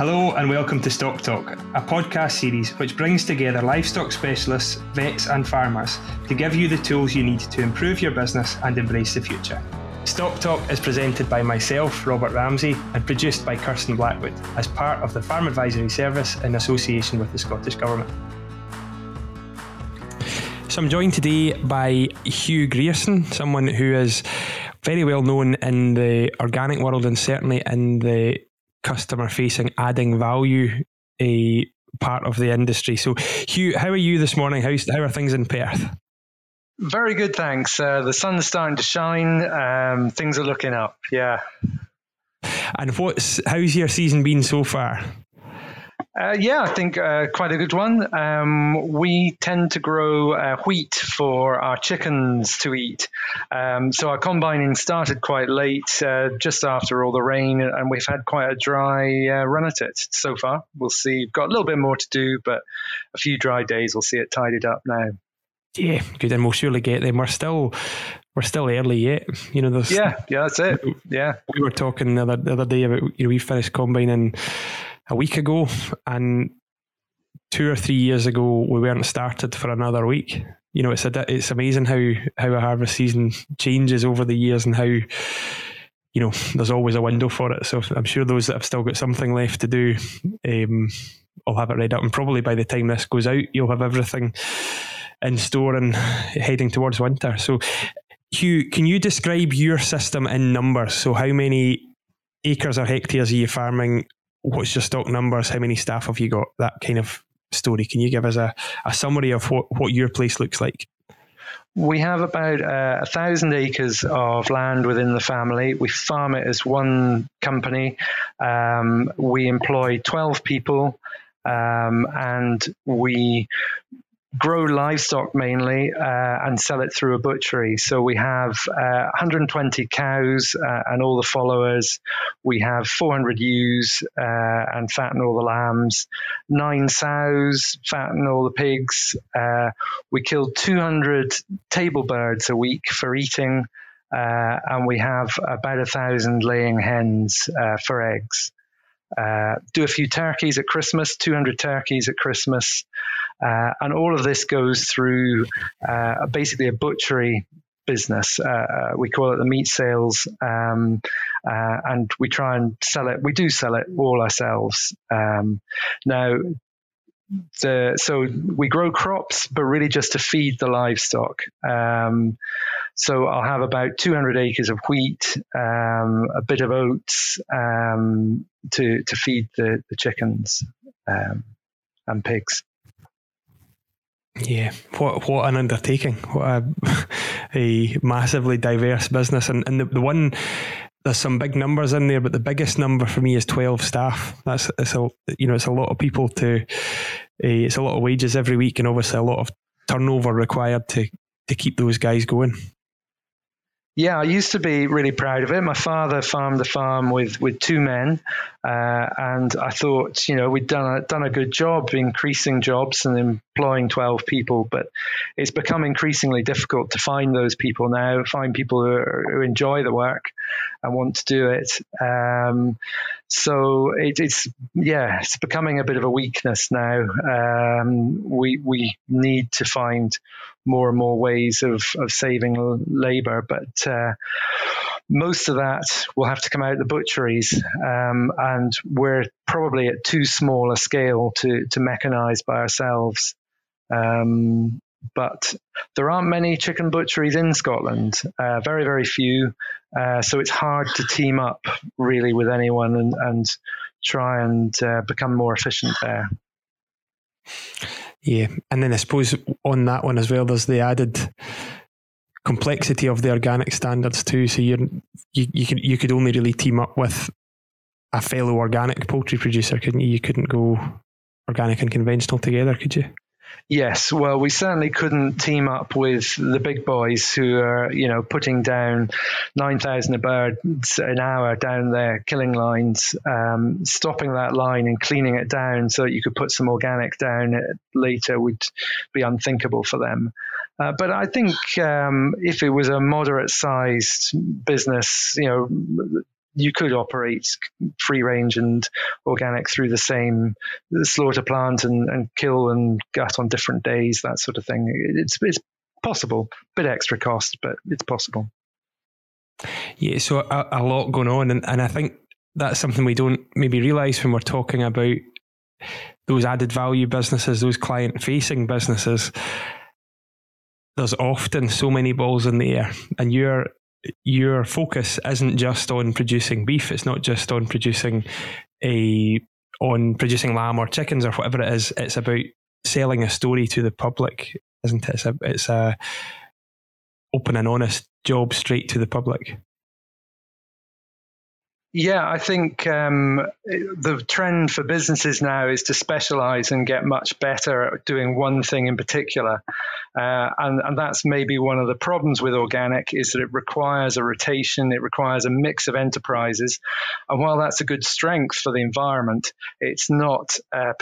Hello and welcome to Stock Talk, a podcast series which brings together livestock specialists, vets, and farmers to give you the tools you need to improve your business and embrace the future. Stock Talk is presented by myself, Robert Ramsey, and produced by Kirsten Blackwood as part of the Farm Advisory Service in association with the Scottish Government. So I'm joined today by Hugh Grierson, someone who is very well known in the organic world and certainly in the customer facing, adding value a part of the industry. So, Hugh, how are you this morning? How's, how are things in Perth? Very good, thanks. Uh, the sun's starting to shine. Um, things are looking up. Yeah. And what's how's your season been so far? Uh, yeah, I think uh, quite a good one. Um, we tend to grow uh, wheat for our chickens to eat. Um, so our combining started quite late, uh, just after all the rain, and we've had quite a dry uh, run at it so far. We'll see. We've got a little bit more to do, but a few dry days, we'll see it tidied up now. Yeah, good, and we'll surely get them. We're still we're still early yet. You know, there's yeah, yeah, that's it. Yeah, we were talking the other the other day about you know we finished combining a week ago, and two or three years ago we weren't started for another week. You know, it's a, it's amazing how how a harvest season changes over the years and how you know there's always a window for it. So I'm sure those that have still got something left to do, um, will have it read up, and probably by the time this goes out, you'll have everything in store and heading towards winter. So, Hugh, can you describe your system in numbers? So, how many acres or hectares are you farming what's your stock numbers? How many staff have you got? That kind of story. Can you give us a, a summary of what, what your place looks like? We have about uh, a thousand acres of land within the family. We farm it as one company. Um, we employ 12 people um, and we grow livestock mainly uh, and sell it through a butchery. So we have uh, 120 cows uh, and all the followers. We have 400 ewes uh, and fatten all the lambs, nine sows, fatten all the pigs. Uh, we kill 200 table birds a week for eating. Uh, and we have about a thousand laying hens for eggs. Uh, do a few turkeys at Christmas, 200 turkeys at Christmas. Uh, and all of this goes through uh, basically a butchery business. Uh, uh, we call it the meat sales, um, and we try and sell it. We do sell it all ourselves. Um, now, the, so we grow crops, but really just to feed the livestock. Um, so I'll have about 200 acres of wheat, um, a bit of oats um, to to feed the the chickens um, and pigs. Yeah, what what an undertaking! What a, a massively diverse business, and and the, the one there's some big numbers in there, but the biggest number for me is 12 staff. That's it's a you know it's a lot of people to uh, it's a lot of wages every week, and obviously a lot of turnover required to to keep those guys going. Yeah, I used to be really proud of it. My father farmed the farm with, with two men, uh, and I thought, you know, we'd done a, done a good job increasing jobs and employing 12 people, but it's become increasingly difficult to find those people now, find people who, who enjoy the work and want to do it. Um, so it, it's, yeah, it's becoming a bit of a weakness now. Um, we, we need to find more and more ways of, of saving labor. But uh, most of that will have to come out of the butcheries, um, and we're probably at too small a scale to, to mechanize by ourselves. Um, but there aren't many chicken butcheries in Scotland, uh, very, very few. Uh, so it's hard to team up really with anyone and, and try and uh, become more efficient there. Yeah, and then I suppose on that one as well, there's the added complexity of the organic standards too. So you're you you could you could only really team up with a fellow organic poultry producer, couldn't you? You couldn't go organic and conventional together, could you? Yes, well, we certainly couldn't team up with the big boys who are, you know, putting down 9,000 birds an hour down their killing lines, um, stopping that line and cleaning it down so that you could put some organic down later would be unthinkable for them. Uh, but I think um, if it was a moderate sized business, you know, you could operate free range and organic through the same slaughter plant and, and kill and gut on different days, that sort of thing. It's, it's possible, bit extra cost, but it's possible. Yeah, so a, a lot going on, and, and I think that's something we don't maybe realise when we're talking about those added value businesses, those client facing businesses. There's often so many balls in the air, and your your focus isn't just on producing beef. It's not just on producing a on producing lamb or chickens or whatever it is. It's about selling a story to the public, isn't it? It's a, it's a open and honest job straight to the public. Yeah, I think um, the trend for businesses now is to specialize and get much better at doing one thing in particular. Uh, and, and that's maybe one of the problems with organic is that it requires a rotation, it requires a mix of enterprises. And while that's a good strength for the environment, it's not uh,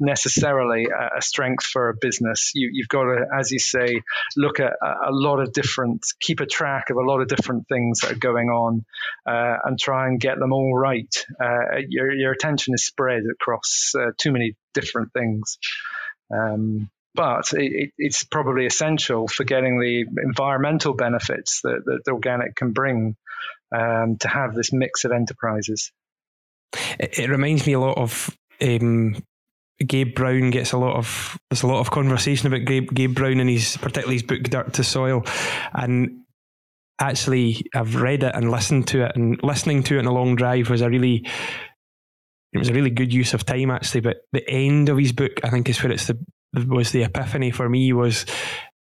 necessarily a strength for a business. You, have got to, as you say, look at a, lot of different, keep a track of a lot of different things that are going on uh, and try and get them all right. Uh, your, your attention is spread across uh, too many different things. Um, but it, it's probably essential for getting the environmental benefits that, that organic can bring um, to have this mix of enterprises. It, it reminds me a lot of um, Gabe Brown gets a lot of there's a lot of conversation about Gabe, Gabe Brown and his particularly his book Dirt to Soil, and actually I've read it and listened to it, and listening to it in a long drive was a really it was a really good use of time actually. But the end of his book, I think, is where it's the was the epiphany for me was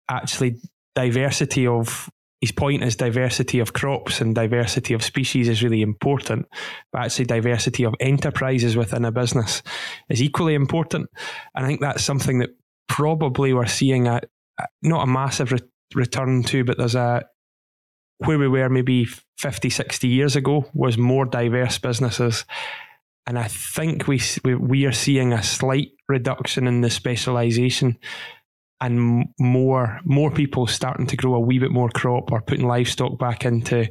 actually diversity of his point is diversity of crops and diversity of species is really important, but actually diversity of enterprises within a business is equally important. And I think that's something that probably we're seeing a, not a massive re- return to, but there's a where we were maybe 50, 60 years ago was more diverse businesses and I think we we are seeing a slight reduction in the specialisation and more more people starting to grow a wee bit more crop or putting livestock back into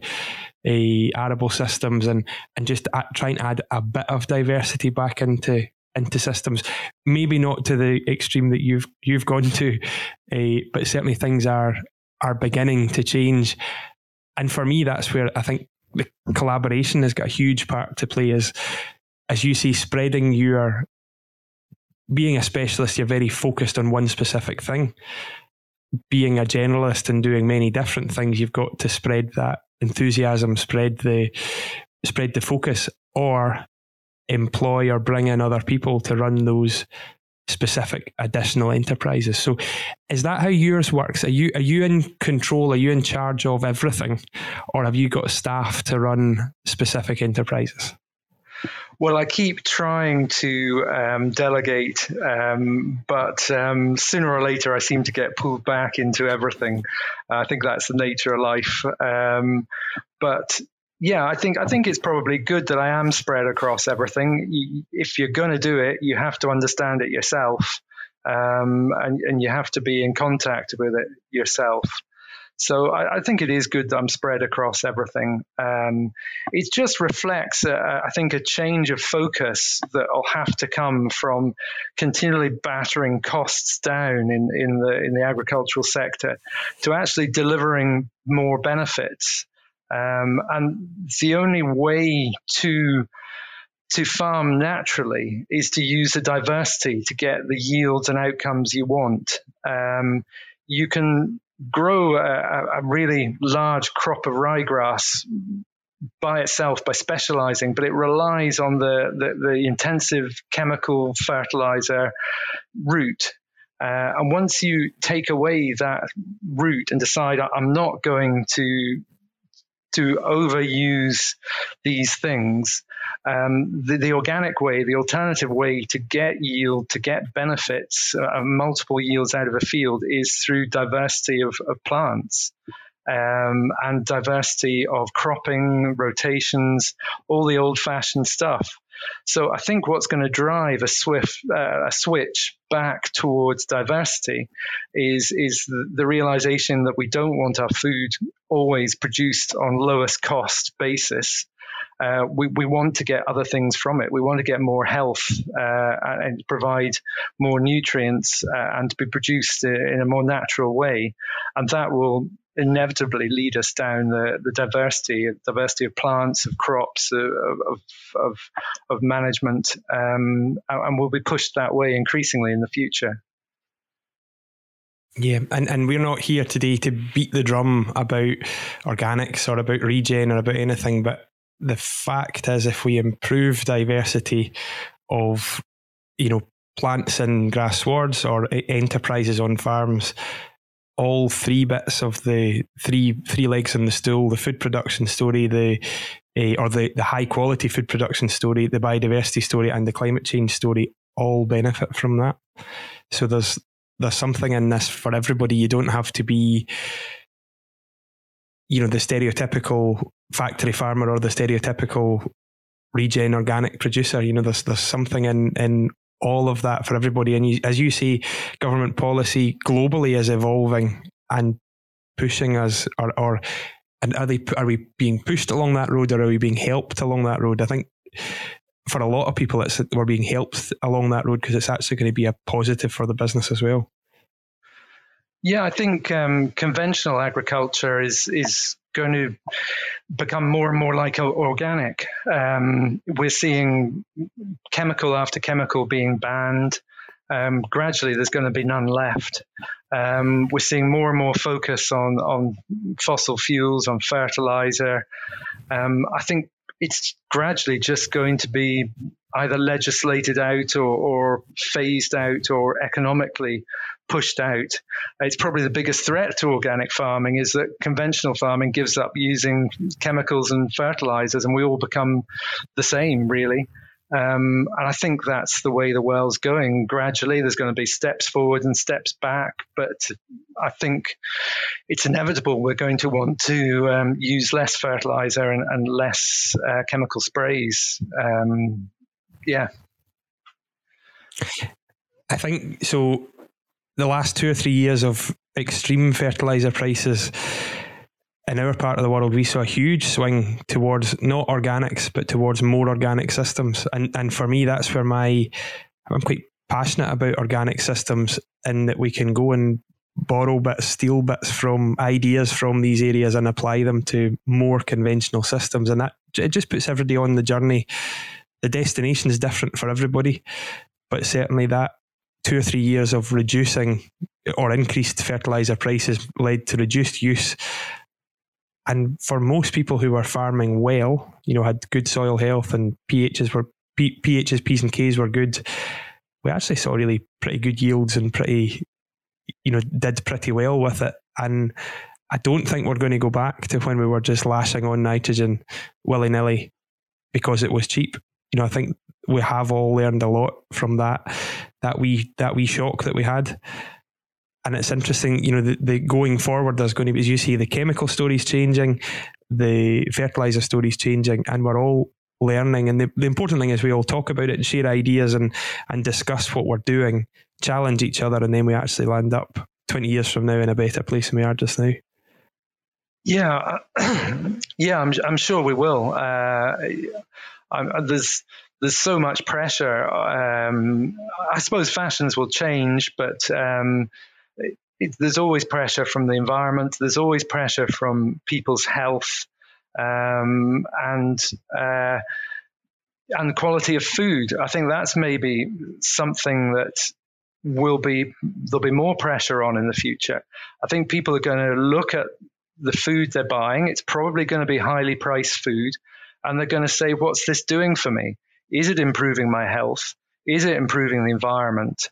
a arable systems and and just trying to add a bit of diversity back into into systems. Maybe not to the extreme that you've you've gone to, uh, but certainly things are are beginning to change. And for me, that's where I think the collaboration has got a huge part to play. Is as you see, spreading your being a specialist, you're very focused on one specific thing. Being a generalist and doing many different things, you've got to spread that enthusiasm, spread the spread the focus, or employ or bring in other people to run those specific additional enterprises. So is that how yours works? Are you are you in control? Are you in charge of everything? Or have you got staff to run specific enterprises? Well, I keep trying to um, delegate, um, but um, sooner or later I seem to get pulled back into everything. I think that's the nature of life. Um, but yeah, I think I think it's probably good that I am spread across everything. If you're going to do it, you have to understand it yourself, um, and, and you have to be in contact with it yourself. So I, I, think it is good that I'm spread across everything. Um, it just reflects, I think, a change of focus that will have to come from continually battering costs down in, in the in the agricultural sector to actually delivering more benefits. Um, and the only way to to farm naturally is to use the diversity to get the yields and outcomes you want. Um, you can grow a, a really large crop of ryegrass by itself by specializing, but it relies on the, the, the intensive chemical fertilizer route. Uh, and once you take away that route and decide I'm not going to to overuse these things. Um, the, the, organic way, the alternative way to get yield, to get benefits, uh, multiple yields out of a field is through diversity of, of plants. Um, and diversity of cropping, rotations, all the old fashioned stuff. So I think what's going to drive a swift uh, a switch back towards diversity is is the, the realization that we don't want our food always produced on lowest cost basis. Uh, we, we want to get other things from it. We want to get more health uh, and provide more nutrients uh, and to be produced in a more natural way. And that will inevitably lead us down the, the diversity, diversity of plants, of crops, of, of, of, management, um, and we'll be pushed that way increasingly in the future. Yeah, and, and we're not here today to beat the drum about organics or about regen or about anything, but the fact is if we improve diversity of, you know, plants and grass swards or enterprises on farms, all three bits of the three three legs in the stool, the food production story, the uh, or the, the high quality food production story, the biodiversity story, and the climate change story all benefit from that. So there's there's something in this for everybody. You don't have to be, you know, the stereotypical factory farmer or the stereotypical regen organic producer. You know, there's there's something in in all of that for everybody. And you, as you see, government policy globally is evolving and pushing us, or, or and are they are we being pushed along that road, or are we being helped along that road? I think for a lot of people, it's we're being helped along that road because it's actually going to be a positive for the business as well. Yeah, I think um, conventional agriculture is is going to become more and more like organic. Um, we're seeing chemical after chemical being banned. Um, gradually, there's going to be none left. Um, we're seeing more and more focus on on fossil fuels, on fertilizer. Um, I think it's gradually just going to be either legislated out or, or phased out or economically pushed out. It's probably the biggest threat to organic farming is that conventional farming gives up using chemicals and fertilizers, and we all become the same, really. Um, and I think that's the way the world's going. Gradually, there's going to be steps forward and steps back, but I think it's inevitable we're going to want to um, use less fertilizer and, and less uh, chemical sprays. Um, yeah. I think so the last two or three years of extreme fertilizer prices in our part of the world, we saw a huge swing towards not organics, but towards more organic systems. And and for me, that's where my I'm quite passionate about organic systems, in that we can go and borrow bits, steal bits from ideas from these areas and apply them to more conventional systems. And that it just puts everybody on the journey. The destination is different for everybody, but certainly that two or three years of reducing or increased fertilizer prices led to reduced use. And for most people who were farming well, you know, had good soil health and pHs were pHs, P's and K's were good. We actually saw really pretty good yields and pretty, you know, did pretty well with it. And I don't think we're going to go back to when we were just lashing on nitrogen willy nilly because it was cheap. You know, I think we have all learned a lot from that that wee that wee shock that we had. And it's interesting, you know, the, the going forward there's going to be, as you see, the chemical stories changing, the fertilizer stories changing, and we're all learning. And the, the important thing is we all talk about it and share ideas and and discuss what we're doing, challenge each other, and then we actually land up twenty years from now in a better place than we are just now. Yeah, yeah, I'm I'm sure we will. Uh, I'm, there's there's so much pressure. Um, I suppose fashions will change, but um, it, it, there's always pressure from the environment. There's always pressure from people's health um, and uh, and quality of food. I think that's maybe something that will be there'll be more pressure on in the future. I think people are going to look at the food they're buying. It's probably going to be highly priced food, and they're going to say, "What's this doing for me?" Is it improving my health? Is it improving the environment?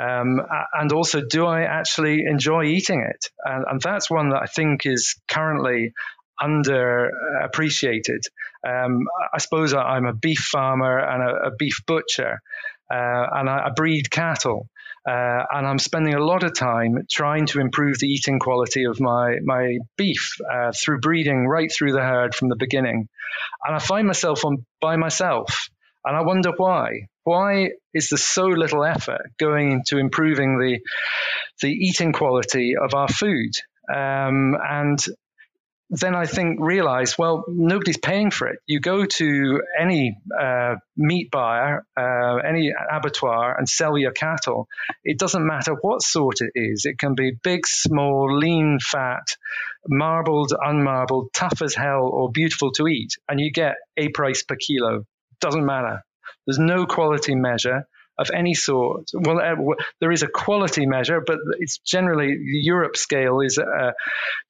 Um, and also, do I actually enjoy eating it? And, and, that's one that I think is currently underappreciated. Um, I suppose I'm a beef farmer and a, a beef butcher, uh, and I, I, breed cattle. Uh, and I'm spending a lot of time trying to improve the eating quality of my my beef uh, through breeding right through the herd from the beginning. And I find myself on by myself and I wonder why. Why is there so little effort going into improving the the eating quality of our food? Um, and then I think realize, well, nobody's paying for it. You go to any uh, meat buyer, uh, any abattoir, and sell your cattle. It doesn't matter what sort it is. It can be big, small, lean, fat, marbled, unmarbled, tough as hell, or beautiful to eat, and you get a price per kilo. Doesn't matter. There's no quality measure of any sort. Well, uh, there is a quality measure, but it's generally the EUROP scale is uh,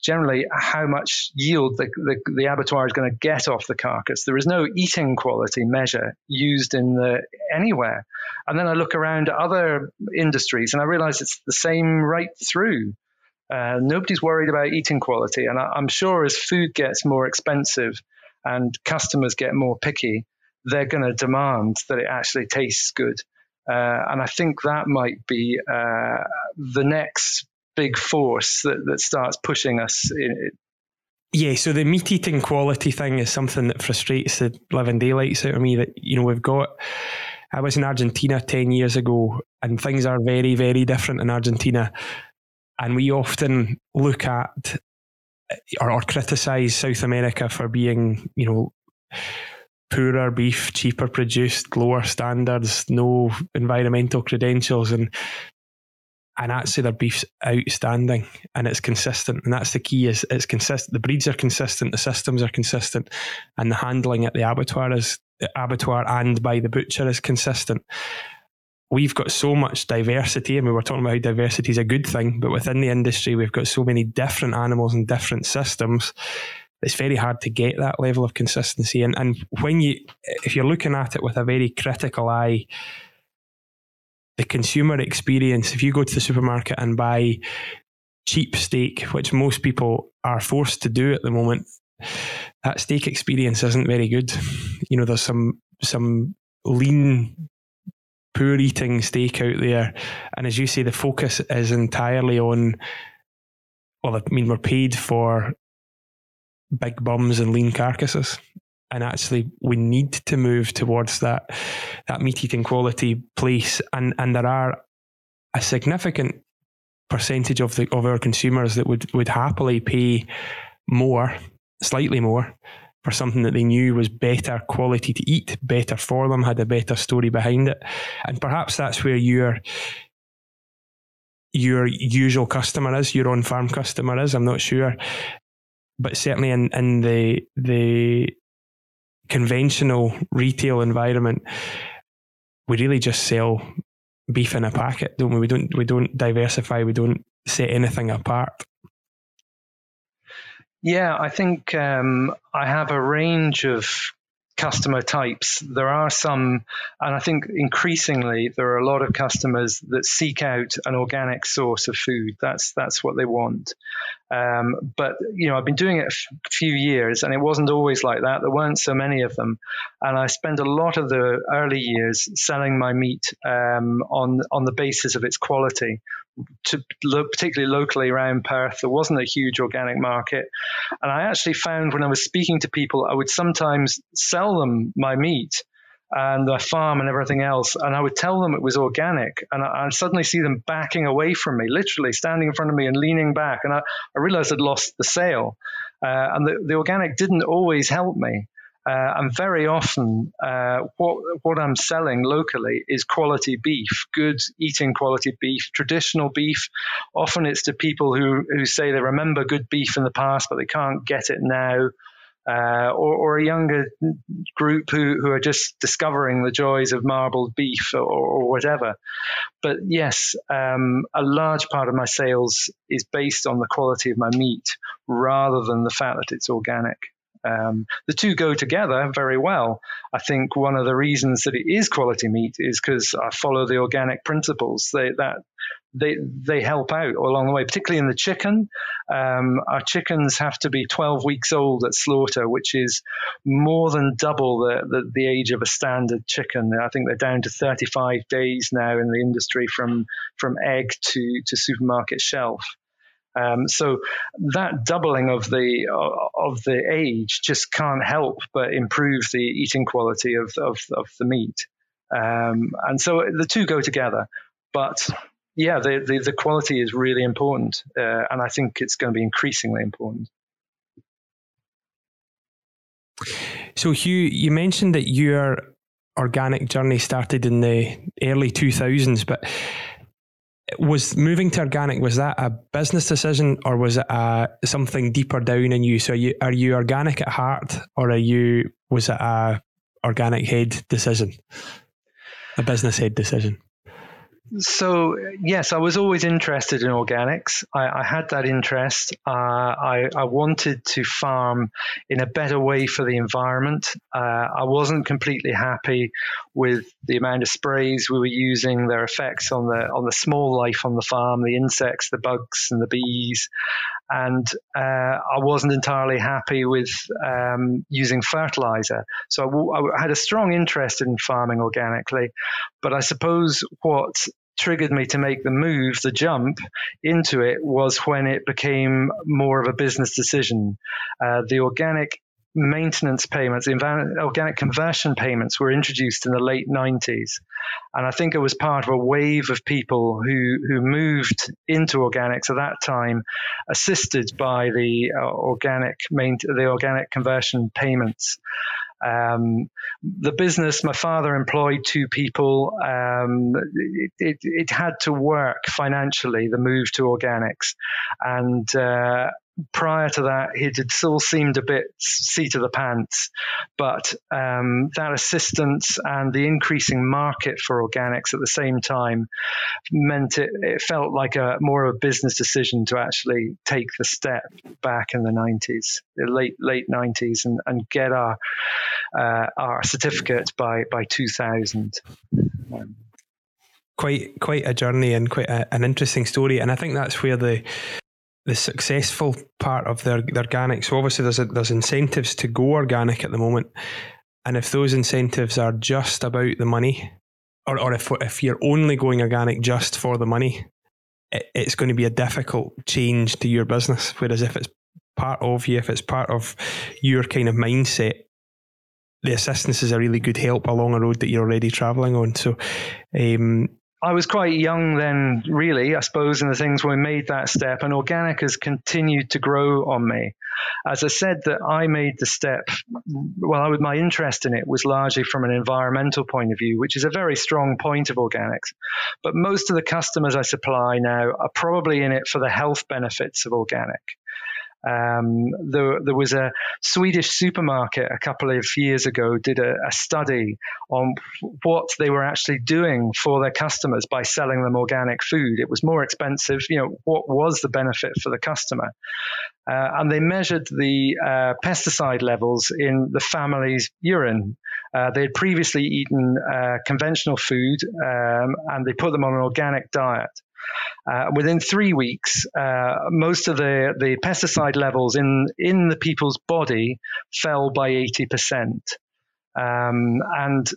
generally how much yield the, the, the abattoir is going to get off the carcass. There is no eating quality measure used in the anywhere. And then I look around other industries and I realize it's the same right through. Uh, nobody's worried about eating quality. And I, I'm sure as food gets more expensive and customers get more picky, they're going to demand that it actually tastes good. Uh, and I think that might be uh, the next big force that, that starts pushing us. In, yeah, so the meat eating quality thing is something that frustrates the living daylights out of me. That you know we've got. I was in Argentina ten years ago, and things are very, very different in Argentina. And we often look at or, or criticize South America for being, you know, poorer beef, cheaper produced, lower standards, no environmental credentials, and and actually their beef's outstanding and it's consistent. And that's the key is it's consistent. The breeds are consistent, the systems are consistent, and the handling at the abattoir is the abattoir and by the butcher is consistent. We've got so much diversity, and we were talking about how diversity is a good thing, but within the industry, we've got so many different animals and different systems it's very hard to get that level of consistency. And and when you if you're looking at it with a very critical eye, the consumer experience, if you go to the supermarket and buy cheap steak, which most people are forced to do at the moment, that steak experience isn't very good. You know, there's some some lean poor eating steak out there. And as you say, the focus is entirely on well, I mean, we're paid for big bums and lean carcasses. And actually, we need to move towards that that meat eating quality place. And and there are a significant percentage of the of our consumers that would would happily pay more, slightly more, for something that they knew was better quality to eat, better for them, had a better story behind it. And perhaps that's where your your usual customer is, your on farm customer is. I'm not sure but certainly in, in the the conventional retail environment, we really just sell beef in a packet, don't we? We don't we don't diversify. We don't set anything apart. Yeah, I think um, I have a range of customer types. There are some, and I think increasingly there are a lot of customers that seek out an organic source of food. That's that's what they want. Um, but you know, I've been doing it a few years, and it wasn't always like that. There weren't so many of them, and I spent a lot of the early years selling my meat um, on on the basis of its quality. To look particularly locally around Perth, there wasn't a huge organic market, and I actually found when I was speaking to people, I would sometimes sell them my meat and the farm and everything else. And I would tell them it was organic. And I, would suddenly see them backing away from me, literally standing in front of me and leaning back. And I, I realized I'd lost the sale. Uh, and the, the organic didn't always help me. Uh, and very often, uh, what what I'm selling locally is quality beef, good eating quality beef, traditional beef. Often it's to people who who say they remember good beef in the past, but they can't get it now uh, or, or, a younger group who, who are just discovering the joys of marbled beef or, or whatever. But yes, um, a large part of my sales is based on the quality of my meat rather than the fact that it's organic. Um, the two go together very well. I think one of the reasons that it is quality meat is because I follow the organic principles. They, that they they help out along the way, particularly in the chicken. Um, our chickens have to be 12 weeks old at slaughter, which is more than double the, the, the age of a standard chicken. I think they're down to 35 days now in the industry from from egg to to supermarket shelf. Um, so that doubling of the of the age just can't help but improve the eating quality of of, of the meat. Um, and so the two go together. But yeah, the, the, the quality is really important, uh, and I think it's going to be increasingly important. So, Hugh, you mentioned that your organic journey started in the early 2000s, but was moving to organic was that a business decision or was it a, something deeper down in you? So are you, are you organic at heart or are you was it a organic head decision? A business head decision so yes, I was always interested in organics. I, I had that interest. Uh, I, I, wanted to farm in a better way for the environment. Uh, I wasn't completely happy with the amount of sprays we were using, their effects on the on the small life on the farm, the insects, the bugs, and the bees. And uh, I wasn't entirely happy with um, using fertilizer. So I had a strong interest in farming organically, but I suppose what triggered me to make the move, the jump into it was when it became more of a business decision. Uh, the organic maintenance payments, organic conversion payments were introduced in the late 90s. And I think it was part of a wave of people who, who moved into organics at that time, assisted by the uh, organic main, the organic conversion payments. Um, the business, my father employed two people. Um, it, it, it, had to work financially, the move to organics. And uh, prior to that, it had still seemed a bit seat of the pants. But um, that assistance and the increasing market for organics at the same time meant it, it felt like a more of a business decision to actually take the step back in the 90s, the late late 90s, and, and get our uh, our certificate by by 2000. Um, quite quite a journey and quite a, an interesting story, and I think that's where the the successful part of their, the organic. So obviously there's a, there's incentives to go organic at the moment, and if those incentives are just about the money, or or if if you're only going organic just for the money, it, it's going to be a difficult change to your business. Whereas if it's part of you, if it's part of your kind of mindset, the assistance is a really good help along a road that you're already traveling on. So, um, I was quite young then, really, I suppose, in the things when we made that step, and organic has continued to grow on me. As I said, that I made the step. Well, I, my interest in it was largely from an environmental point of view, which is a very strong point of organics. But most of the customers I supply now are probably in it for the health benefits of organic. Um, there, there, was a Swedish supermarket a couple of years ago did a, a, study on what they were actually doing for their customers by selling them organic food. It was more expensive. You know, what was the benefit for the customer? Uh, and they measured the uh, pesticide levels in the family's urine. Uh, they had previously eaten uh, conventional food um, and they put them on an organic diet. Uh, within three weeks, uh, most of the, the pesticide levels in, in the people's body fell by 80%. Um, and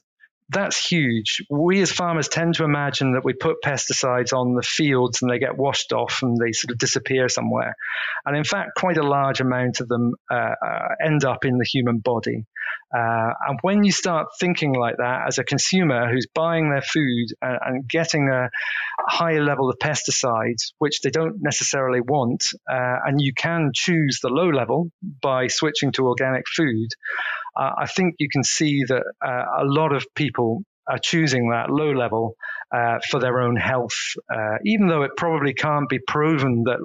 that's huge. We as farmers tend to imagine that we put pesticides on the fields and they get washed off and they sort of disappear somewhere. And in fact, quite a large amount of them uh, uh, end up in the human body. Uh, and when you start thinking like that as a consumer who's buying their food and, and getting a, a higher level of pesticides, which they don't necessarily want, uh, and you can choose the low level by switching to organic food, uh, I think you can see that uh, a lot of people are choosing that low level uh, for their own health, uh, even though it probably can't be proven that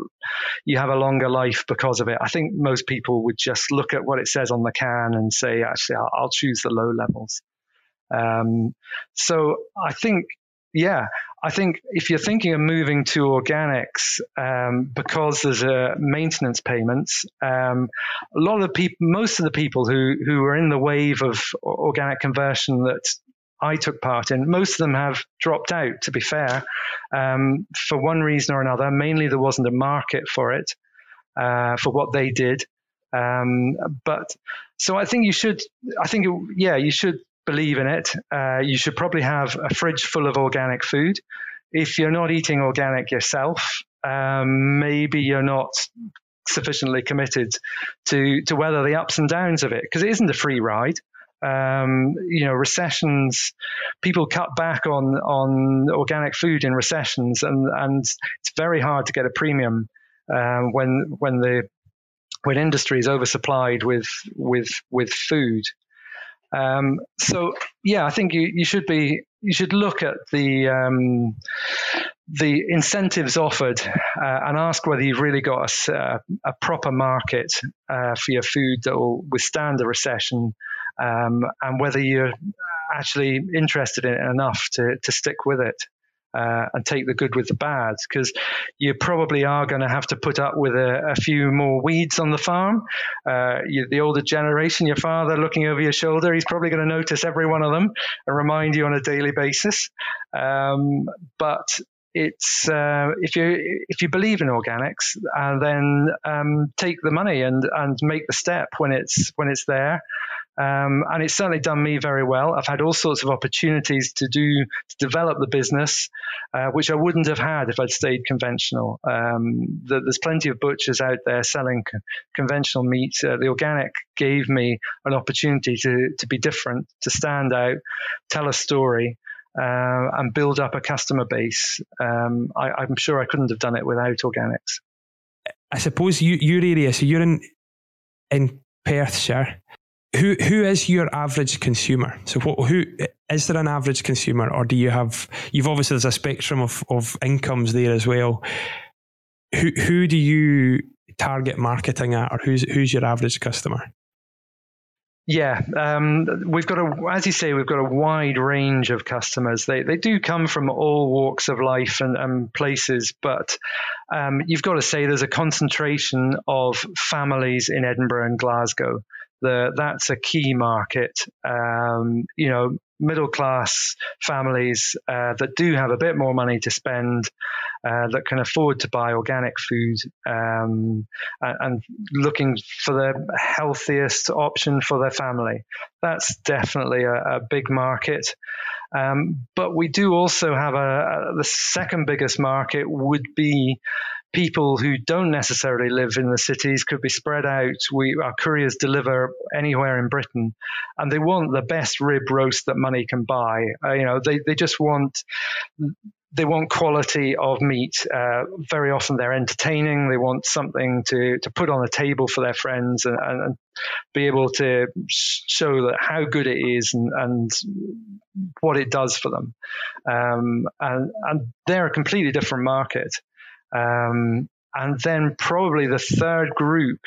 you have a longer life because of it. I think most people would just look at what it says on the can and say, actually, I'll, I'll choose the low levels. Um, so I think, yeah, I think if you're thinking of moving to organics um, because there's a maintenance payments, um, a lot of people, most of the people who who are in the wave of organic conversion that I took part in, most of them have dropped out. To be fair, um, for one reason or another, mainly there wasn't a market for it uh, for what they did. Um, but so I think you should. I think yeah, you should believe in it, uh, you should probably have a fridge full of organic food. If you're not eating organic yourself, um, maybe you're not sufficiently committed to to weather the ups and downs of it because it isn't a free ride. Um, you know, recessions, people cut back on on organic food in recessions, and and it's very hard to get a premium uh, when when the when industry is oversupplied with with with food. Um, so yeah, I think you, you should be you should look at the um, the incentives offered uh, and ask whether you've really got a, a proper market uh, for your food that will withstand a recession, um, and whether you're actually interested in it enough to to stick with it uh, and take the good with the bad because you probably are going to have to put up with a, a few more weeds on the farm. Uh, you, the older generation, your father looking over your shoulder, he's probably going to notice every one of them and remind you on a daily basis. Um, but it's uh, if you if you believe in organics, uh, then um, take the money and and make the step when it's when it's there. Um, and it's certainly done me very well. I've had all sorts of opportunities to do to develop the business, uh, which I wouldn't have had if I'd stayed conventional. Um, the, there's plenty of butchers out there selling co- conventional meat. Uh, the organic gave me an opportunity to to be different, to stand out, tell a story. Uh, and build up a customer base. Um, I, am sure I couldn't have done it without organics. I suppose you, your area, so you're in in Perthshire who who is your average consumer? So what, who is there an average consumer, or do you have? You've obviously there's a spectrum of of incomes there as well. Who who do you target marketing at, or who's who's your average customer? Yeah, um, we've got a, as you say, we've got a wide range of customers. They they do come from all walks of life and, and places, but um, you've got to say there's a concentration of families in Edinburgh and Glasgow the, that's a key market. Um, you know, middle class families uh, that do have a bit more money to spend, uh, that can afford to buy organic food, um, and, and, looking for the healthiest option for their family. That's definitely a, a big market. Um, but we do also have a, a, the second biggest market would be people who don't necessarily live in the cities could be spread out. We our couriers deliver anywhere in Britain, and they want the best rib roast that money can buy. Uh, you know, they they just want they want quality of meat. Uh, very often they're entertaining. They want something to, to put on the table for their friends and, and, and be able to show that how good it is and, and what it does for them. Um, and, and they're a completely different market. Um, and then probably the third group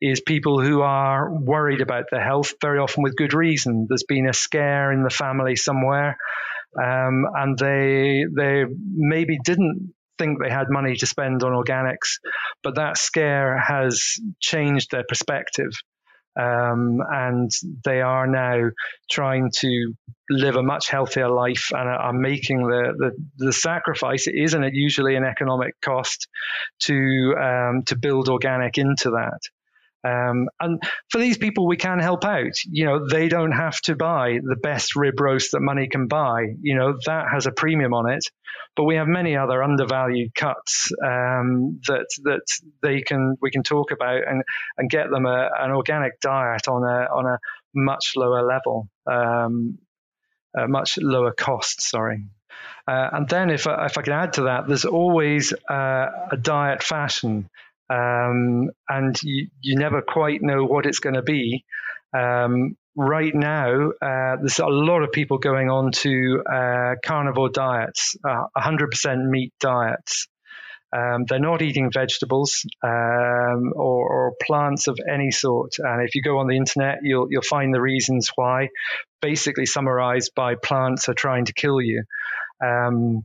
is people who are worried about their health, very often with good reason. There's been a scare in the family somewhere, um, and they they maybe didn't think they had money to spend on organics, but that scare has changed their perspective. Um, and they are now trying to live a much healthier life and are making the, the, the sacrifice. It isn't it usually an economic cost to um, to build organic into that. Um, and for these people, we can help out. You know, they don't have to buy the best rib roast that money can buy. You know, that has a premium on it. But we have many other undervalued cuts um, that that they can we can talk about and and get them a, an organic diet on a on a much lower level, um, much lower cost. Sorry. Uh, and then, if I, if I can add to that, there's always uh, a diet fashion um, and you, you never quite know what it's going to be. Um, right now, uh, there's a lot of people going on to uh, carnivore diets, uh, 100% meat diets. Um, they're not eating vegetables um, or, or, plants of any sort. And if you go on the internet, you'll you'll find the reasons why, basically summarized by plants are trying to kill you. Um,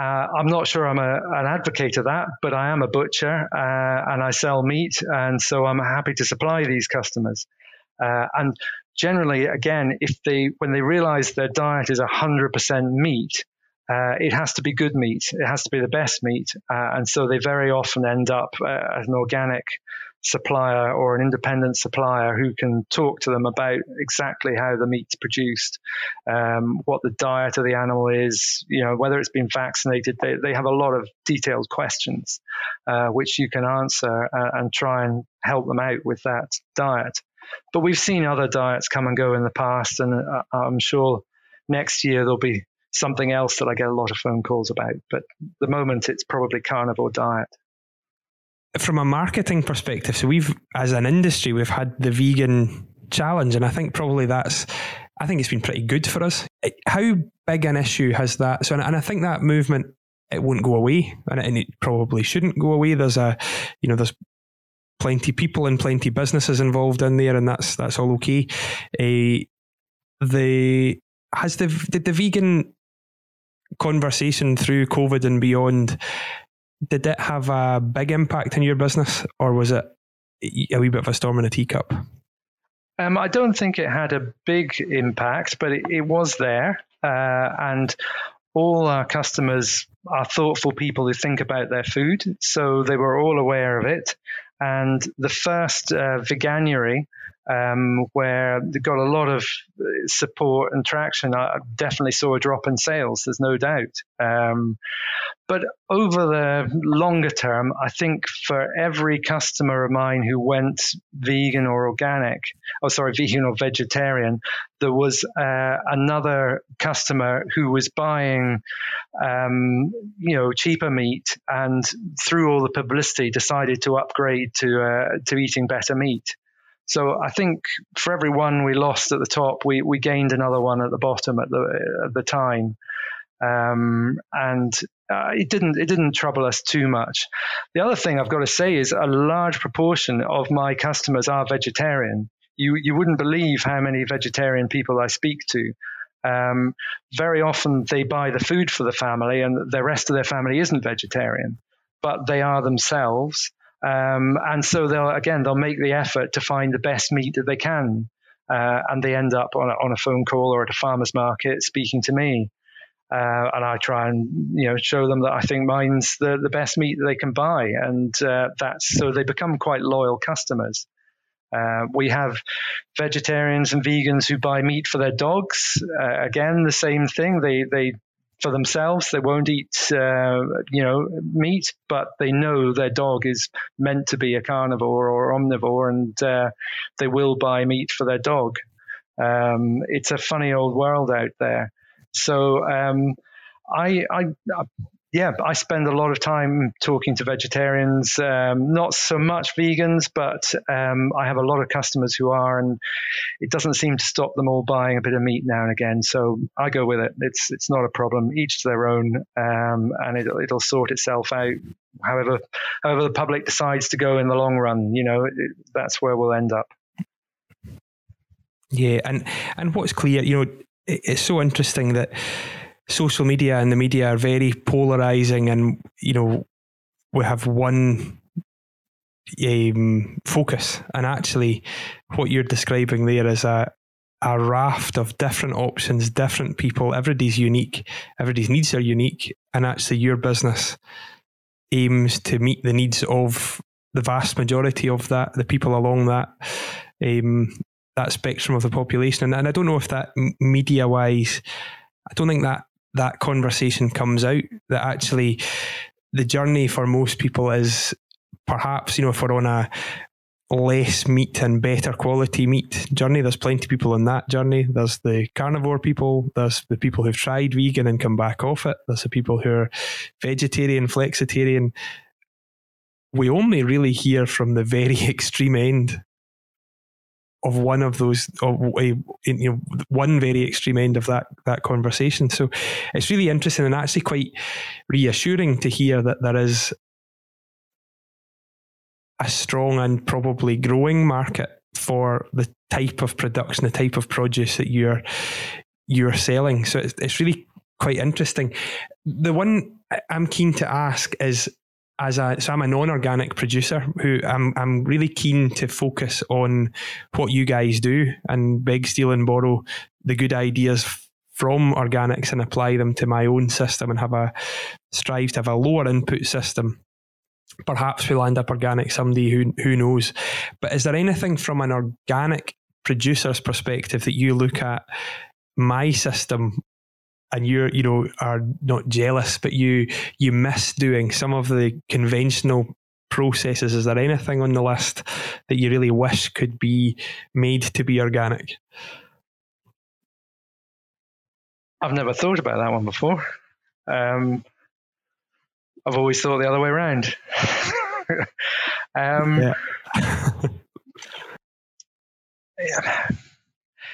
uh, I'm not sure I'm a, an advocate of that, but I am a butcher uh, and I sell meat, and so I'm happy to supply these customers. Uh, and generally, again, if they when they realize their diet is 100% meat, uh, it has to be good meat. It has to be the best meat, uh, and so they very often end up uh, as an organic supplier or an independent supplier who can talk to them about exactly how the meat's produced, um, what the diet of the animal is, you know, whether it's been vaccinated. They, they have a lot of detailed questions, uh, which you can answer uh, and try and help them out with that diet. But we've seen other diets come and go in the past, and uh, I'm sure next year there'll be something else that I get a lot of phone calls about. But the moment it's probably carnivore diet from a marketing perspective, so we've, as an industry, we've had the vegan challenge, and I think probably that's I think it's been pretty good for us. How big an issue has that? So, and I think that movement it won't go away, and it probably shouldn't go away. There's a, you know, there's plenty people and plenty businesses involved in there, and that's that's all okay. Uh, the has the did the vegan conversation through COVID and beyond did it have a big impact in your business, or was it a wee bit of a storm in a teacup? Um, I don't think it had a big impact, but it, it was there. Uh, and all our customers are thoughtful people who think about their food. So they were all aware of it. And the first uh, Veganuary um, where they got a lot of uh, support and traction. I definitely saw a drop in sales, there's no doubt. Um, but over the longer term, I think for every customer of mine who went vegan or organic, oh, sorry, vegan or vegetarian, there was uh, another customer who was buying, um, you know, cheaper meat and through all the publicity decided to upgrade to, uh, to eating better meat. So I think for every one we lost at the top, we, we gained another one at the bottom at the at the time, um, and uh, it didn't it didn't trouble us too much. The other thing I've got to say is a large proportion of my customers are vegetarian. You you wouldn't believe how many vegetarian people I speak to. Um, very often they buy the food for the family, and the rest of their family isn't vegetarian, but they are themselves um, and so they'll again they'll make the effort to find the best meat that they can, uh, and they end up on a, on a phone call or at a farmer's market speaking to me. Uh, and I try and you know show them that I think mine's the, the best meat that they can buy, and uh, that's so they become quite loyal customers. Uh, we have vegetarians and vegans who buy meat for their dogs. Uh, again, the same thing. They they for themselves. They won't eat, uh, you know, meat, but they know their dog is meant to be a carnivore or omnivore, and uh, they will buy meat for their dog. Um, it's a funny old world out there. So um, I, I, yeah, I spend a lot of time talking to vegetarians, um, not so much vegans, but um, I have a lot of customers who are, and it doesn't seem to stop them all buying a bit of meat now and again. So I go with it. It's it's not a problem. Each to their own, um, and it, it'll sort itself out. However, however the public decides to go in the long run, you know, it, that's where we'll end up. Yeah, and and what's clear, you know, it, it's so interesting that social media and the media are very polarizing, and you know we have one um, focus, and actually, what you're describing there is a a raft of different options, different people. Everybody's unique. Everybody's needs are unique, and actually, your business aims to meet the needs of the vast majority of that, the people along that um, that spectrum of the population. And, and I don't know if that media wise, I don't think that that conversation comes out that actually the journey for most people is perhaps, you know, if we're on a less meat and better quality meat journey, there's plenty of people on that journey. There's the carnivore people, there's the people who've tried vegan and come back off it, there's the people who are vegetarian, flexitarian. We only really hear from the very extreme end of one of those, of a, you know, one very extreme end of that that conversation. So it's really interesting and actually quite reassuring to hear that there is a strong and probably growing market for the type of production, the type of produce that you're you're selling. So it's, it's really quite interesting. The one I'm keen to ask is as a so I'm a non-organic producer who I'm I'm really keen to focus on what you guys do and beg, steal, and borrow the good ideas from organics and apply them to my own system and have a strive to have a lower input system. Perhaps we'll end up organic someday, who who knows. But is there anything from an organic producer's perspective that you look at my system and you're you know are not jealous but you you miss doing some of the conventional processes. Is there anything on the list that you really wish could be made to be organic? I've never thought about that one before. Um, i've always thought the other way around. Um, yeah.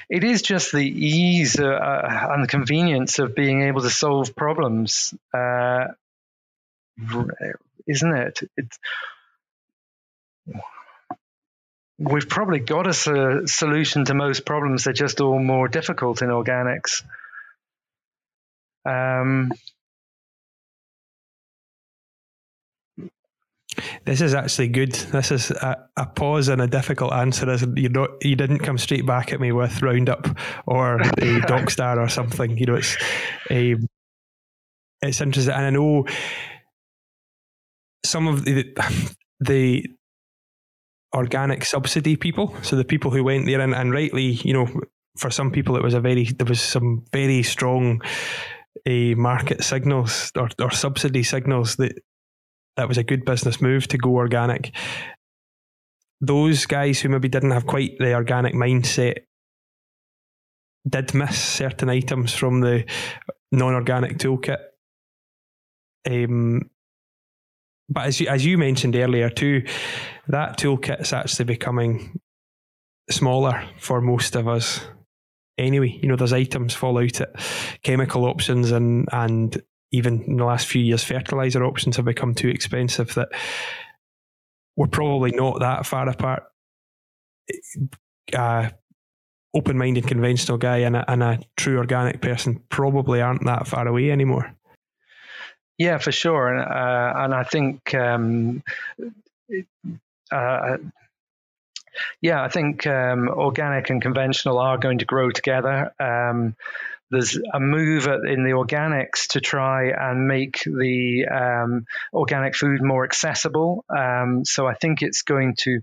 it is just the ease uh, uh, and the convenience of being able to solve problems, uh, isn't it? It's, we've probably got a solution to most problems. They're just all more difficult in organics. Um, This is actually good. This is a, a pause and a difficult answer. As you not, you didn't come straight back at me with Roundup or a Doxstar or something. You know, it's a, um, it's interesting, and I know some of the the organic subsidy people. So the people who went there and, and rightly, you know, for some people it was a very there was some very strong a uh, market signals or, or subsidy signals that that was a good business move to go organic. Those guys who maybe didn't have quite the organic mindset did miss certain items from the non-organic toolkit. Um, but as you, as you mentioned earlier too, that toolkit is actually becoming smaller for most of us. Anyway, you know, there's items fall out at chemical options and and even in the last few years, fertilizer options have become too expensive that we're probably not that far apart. Uh, open minded conventional guy and a, and a true organic person probably aren't that far away anymore. Yeah, for sure. And, uh, and I think, um, uh, yeah, I think um, organic and conventional are going to grow together. Um, there's a move in the organics to try and make the um, organic food more accessible. Um, so I think it's going to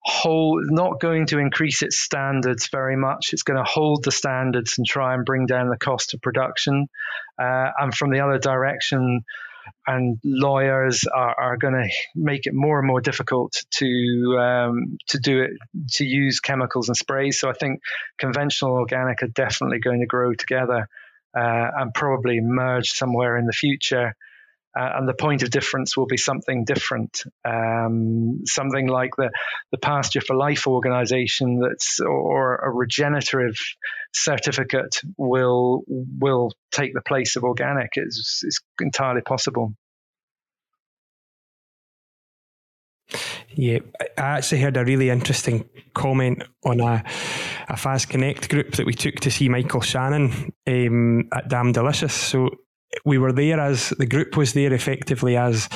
hold, not going to increase its standards very much. It's going to hold the standards and try and bring down the cost of production. Uh, and from the other direction, and lawyers are, are going to make it more and more difficult to um, to do it to use chemicals and sprays. So I think conventional organic are definitely going to grow together uh, and probably merge somewhere in the future. Uh, and the point of difference will be something different, um, something like the, the Pasture for Life organization that's or a regenerative certificate will will take the place of organic. It's, it's entirely possible. Yeah, I actually heard a really interesting comment on a, a Fast Connect group that we took to see Michael Shannon um, at Damn Delicious. So we were there as the group was there effectively as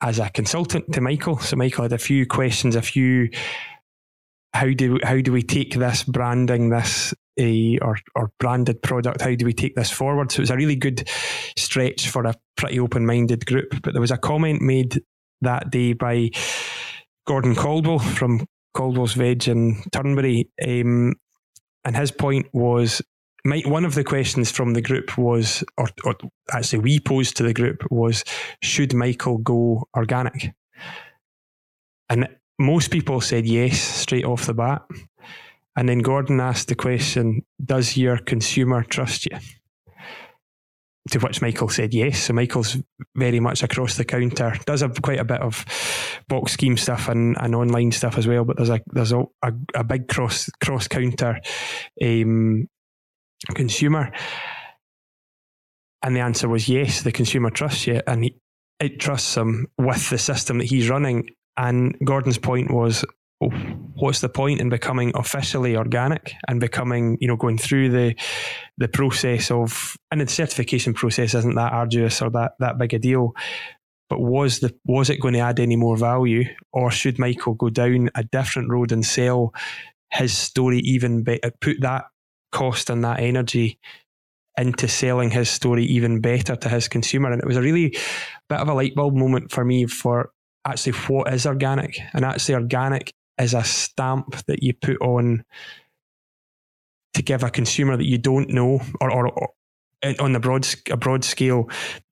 as a consultant to Michael. So Michael had a few questions, a few how do how do we take this branding, this a or or branded product? How do we take this forward? So it was a really good stretch for a pretty open minded group. But there was a comment made that day by Gordon Caldwell from Caldwell's Veg in Turnberry, um, and his point was one of the questions from the group was, or, or actually we posed to the group was, should Michael go organic? And most people said yes straight off the bat. And then Gordon asked the question, does your consumer trust you? To which Michael said yes. So Michael's very much across the counter. Does have quite a bit of box scheme stuff and, and online stuff as well. But there's a there's a, a, a big cross cross counter um, consumer? And the answer was yes, the consumer trusts you and he, it trusts him with the system that he's running. And Gordon's point was, oh, what's the point in becoming officially organic and becoming, you know, going through the the process of and the certification process isn't that arduous or that that big a deal. But was the was it going to add any more value, or should Michael go down a different road and sell his story even better? Put that cost and that energy into selling his story even better to his consumer. And it was a really bit of a light bulb moment for me for actually what is organic. And actually, organic is a stamp that you put on to give a consumer that you don't know, or, or, or on the broad a broad scale,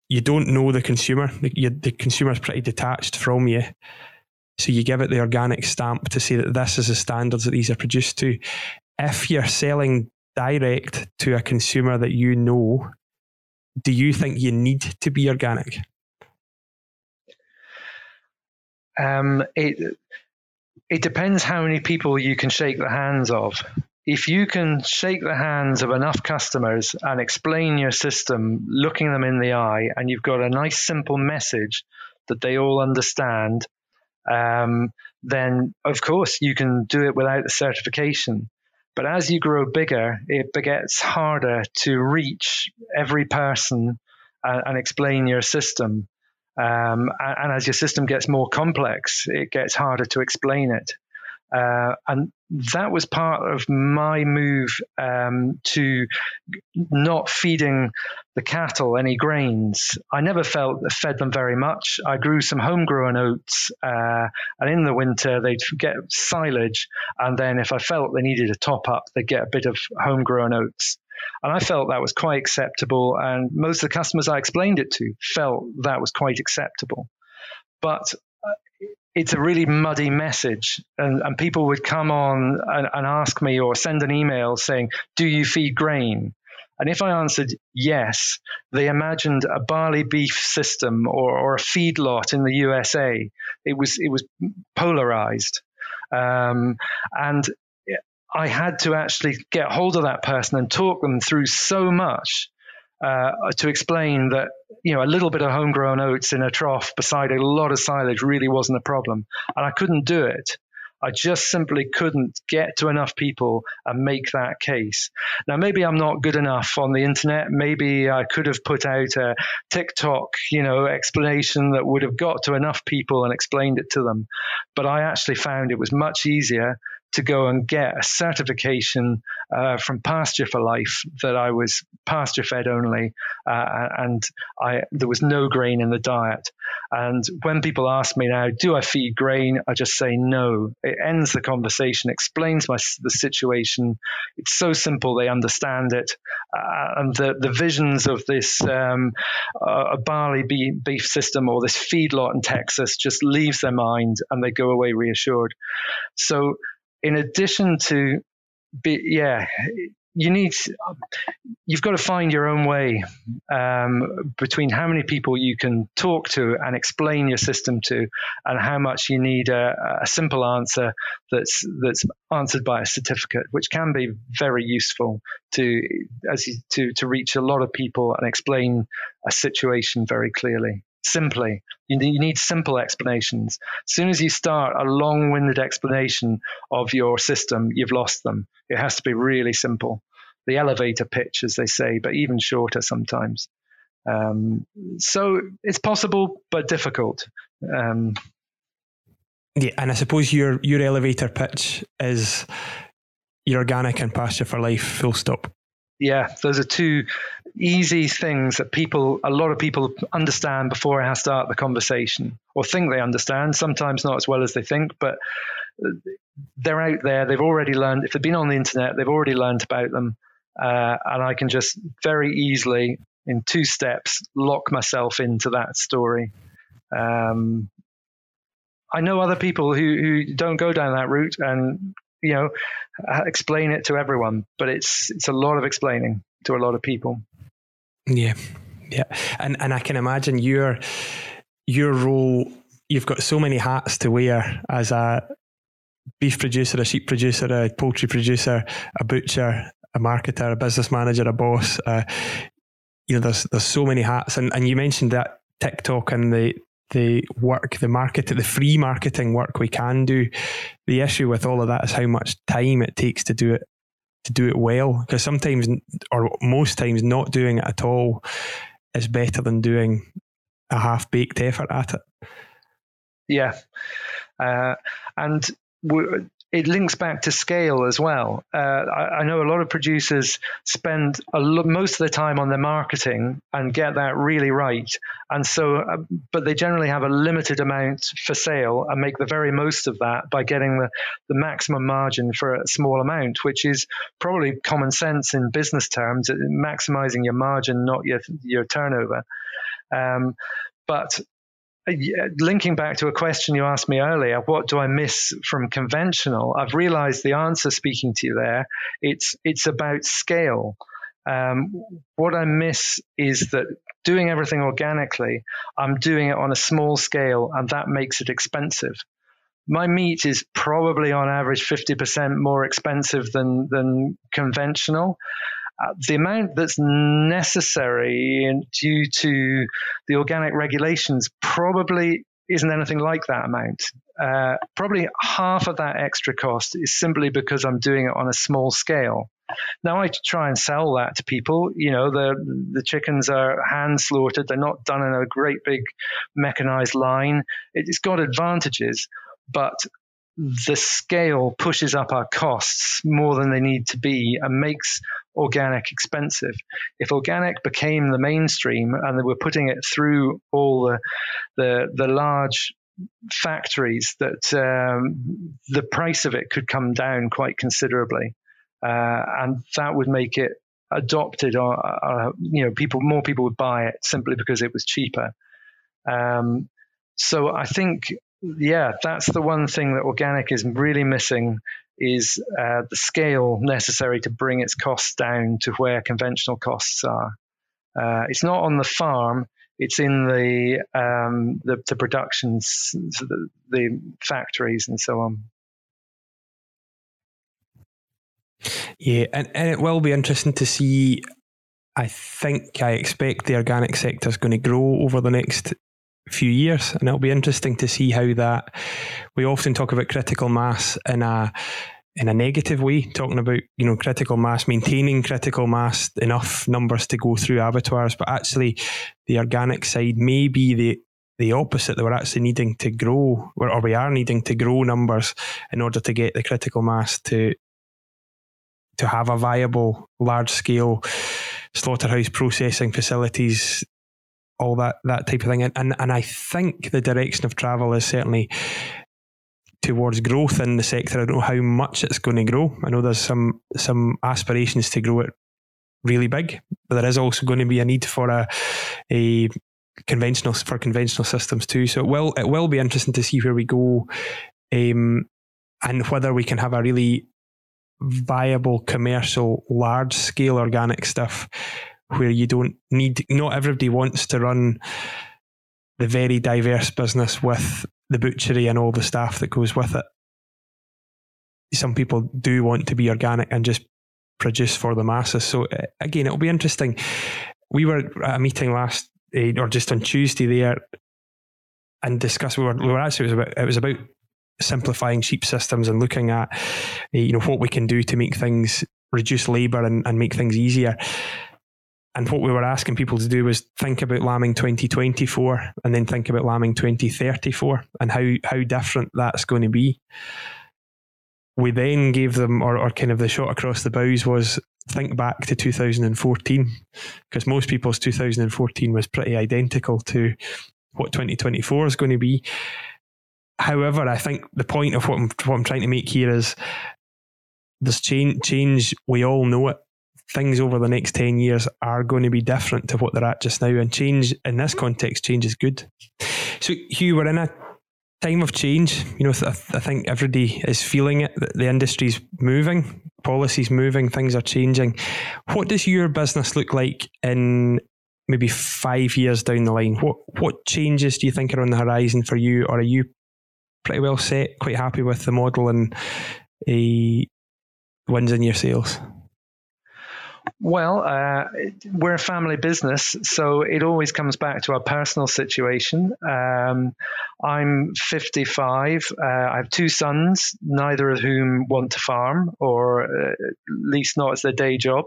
you don't know the consumer. The, you, the consumer is pretty detached from you. So you give it the organic stamp to say that this is the standards that these are produced to. If you're selling direct to a consumer that you know, do you think you need to be organic? Um, it it depends how many people you can shake the hands of. if you can shake the hands of enough customers and explain your system, looking them in the eye, and you've got a nice simple message that they all understand, um, then of course you can do it without the certification. But as you grow bigger, it gets harder to reach every person and, and explain your system. Um, and, and, as your system gets more complex, it gets harder to explain it. Uh, and that was part of my move um, to not feeding the cattle any grains. I never felt fed them very much. I grew some homegrown oats, uh, and in the winter they'd get silage, and then if I felt they needed a top up, they'd get a bit of homegrown oats. And I felt that was quite acceptable, and most of the customers I explained it to felt that was quite acceptable. But it's a really muddy message. And, and people would come on and, and, ask me or send an email saying, Do you feed grain? And if I answered yes, they imagined a barley beef system or, or a feedlot in the USA. It was, it was polarized. Um, and I had to actually get hold of that person and talk them through so much uh, to explain that you know a little bit of homegrown oats in a trough beside a lot of silage really wasn't a problem, and I couldn't do it. I just simply couldn't get to enough people and make that case. Now, maybe I'm not good enough on the internet. Maybe I could have put out a TikTok, you know, explanation that would have got to enough people and explained it to them. But I actually found it was much easier to go and get a certification uh, from Pasture for Life that I was pasture fed only, uh, and I there was no grain in the diet. And when people ask me now, do I feed grain? I just say no. It ends the conversation, explains my the situation. It's so simple; they understand it, uh, and the the visions of this um, uh, barley beef system or this feedlot in Texas just leaves their mind, and they go away reassured. So in addition to be, yeah, you need you've got to find your own way um, between how many people you can talk to and explain your system to, and how much you need a, a simple answer that's that's answered by a certificate, which can be very useful to as you, to to reach a lot of people and explain a situation very clearly simply. You need simple explanations. As soon as you start a long winded explanation of your system, you've lost them. It has to be really simple. The elevator pitch, as they say, but even shorter sometimes. Um, so it's possible, but difficult. Um, yeah, and I suppose your your elevator pitch is your organic and pasture for life, full stop. Yeah, those are two easy things that people, a lot of people understand before I start the conversation or think they understand, sometimes not as well as they think, but they're out there. They've already learned, if they've been on the internet, they've already learned about them. Uh, and I can just very easily, in two steps, lock myself into that story. Um, I know other people who, who don't go down that route and you know explain it to everyone but it's it's a lot of explaining to a lot of people. Yeah. Yeah. And and i can imagine your your role you've got so many hats to wear as a beef producer a sheep producer a poultry producer a butcher a marketer a business manager a boss uh, you know there's there's so many hats. And and you mentioned that tiktok and the the work, the market, the free marketing work we can do. The issue with all of that is how much time it takes to do it to do it well. Because sometimes, or most times, not doing it at all is better than doing a half baked effort at it. Yeah, uh, and it links back to scale as well. Uh, I, I, know a lot of producers spend lo- most of their time on their marketing and get that really right, and so, uh, but they generally have a limited amount for sale and make the very most of that by getting the, the maximum margin for a small amount, which is probably common sense in business terms, uh, maximizing your margin, not your your turnover. Um, but linking back to a question you asked me earlier, what do I miss from conventional? I've realized the answer speaking to you there. It's it's about scale. Um, what I miss is that doing everything organically, I'm doing it on a small scale, and that makes it expensive. my meat is probably on average 50% more expensive than, than conventional. Uh, the amount that's necessary due to the organic regulations probably isn't anything like that amount. Uh, probably half of that extra cost is simply because I'm doing it on a small scale. Now I try and sell that to people. You know, the the chickens are hand slaughtered; they're not done in a great big mechanized line. It's got advantages, but the scale pushes up our costs more than they need to be and makes organic expensive. If organic became the mainstream and they were putting it through all the the, the large factories, that um, the price of it could come down quite considerably, uh, and that would make it adopted. Or uh, you know, people more people would buy it simply because it was cheaper. Um, so I think yeah, that's the one thing that organic is really missing is uh, the scale necessary to bring its costs down to where conventional costs are. Uh, it's not on the farm; it's in the um, the, the productions, the, the factories, and so on. Yeah, and, and it will be interesting to see. I think I expect the organic sector is going to grow over the next few years, and it'll be interesting to see how that. We often talk about critical mass in a in a negative way, talking about you know critical mass, maintaining critical mass, enough numbers to go through abattoirs, but actually the organic side may be the the opposite that we're actually needing to grow or we are needing to grow numbers in order to get the critical mass to to have a viable large scale slaughterhouse processing facilities all that that type of thing. And, and and I think the direction of travel is certainly towards growth in the sector. I don't know how much it's going to grow. I know there's some some aspirations to grow it really big, but there is also going to be a need for a a conventional for conventional systems too. So it will it will be interesting to see where we go, um, and whether we can have a really viable commercial large scale organic stuff where you don't need, not everybody wants to run the very diverse business with the butchery and all the staff that goes with it. Some people do want to be organic and just produce for the masses. So uh, again, it'll be interesting. We were at a meeting last, uh, or just on Tuesday there, and discussed. We were, we were actually it was about it was about simplifying sheep systems and looking at uh, you know what we can do to make things reduce labour and, and make things easier. And what we were asking people to do was think about lambing 2024 and then think about lambing 2034 and how, how different that's going to be. We then gave them, or, or kind of the shot across the bows was think back to 2014, because most people's 2014 was pretty identical to what 2024 is going to be. However, I think the point of what I'm, what I'm trying to make here is this change, change, we all know it things over the next 10 years are going to be different to what they're at just now. And change in this mm-hmm. context, change is good. So, Hugh, we're in a time of change. You know, I, I think everybody is feeling it, the industry's moving, policy's moving, things are changing. What does your business look like in maybe five years down the line? What, what changes do you think are on the horizon for you? Or are you pretty well set, quite happy with the model and a wins in your sales? Well, uh, we're a family business, so it always comes back to our personal situation. Um, I'm 55. Uh, I have two sons, neither of whom want to farm, or uh, at least not as their day job.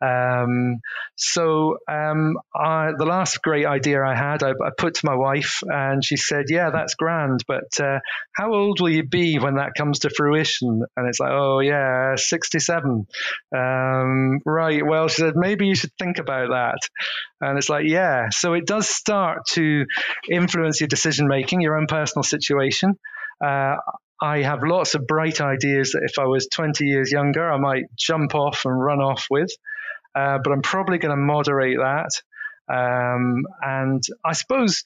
Um, so um, I, the last great idea I had, I, I, put to my wife, and she said, "Yeah, that's grand, but uh, how old will you be when that comes to fruition?" And it's like, "Oh yeah, 67." Um, right. Well, she said, "Maybe you should think about that." And it's like, yeah. So it does start to influence your decision making, your own personal situation. Uh, I have lots of bright ideas that if I was 20 years younger, I might jump off and run off with uh, but I'm probably going to moderate that. Um, and I suppose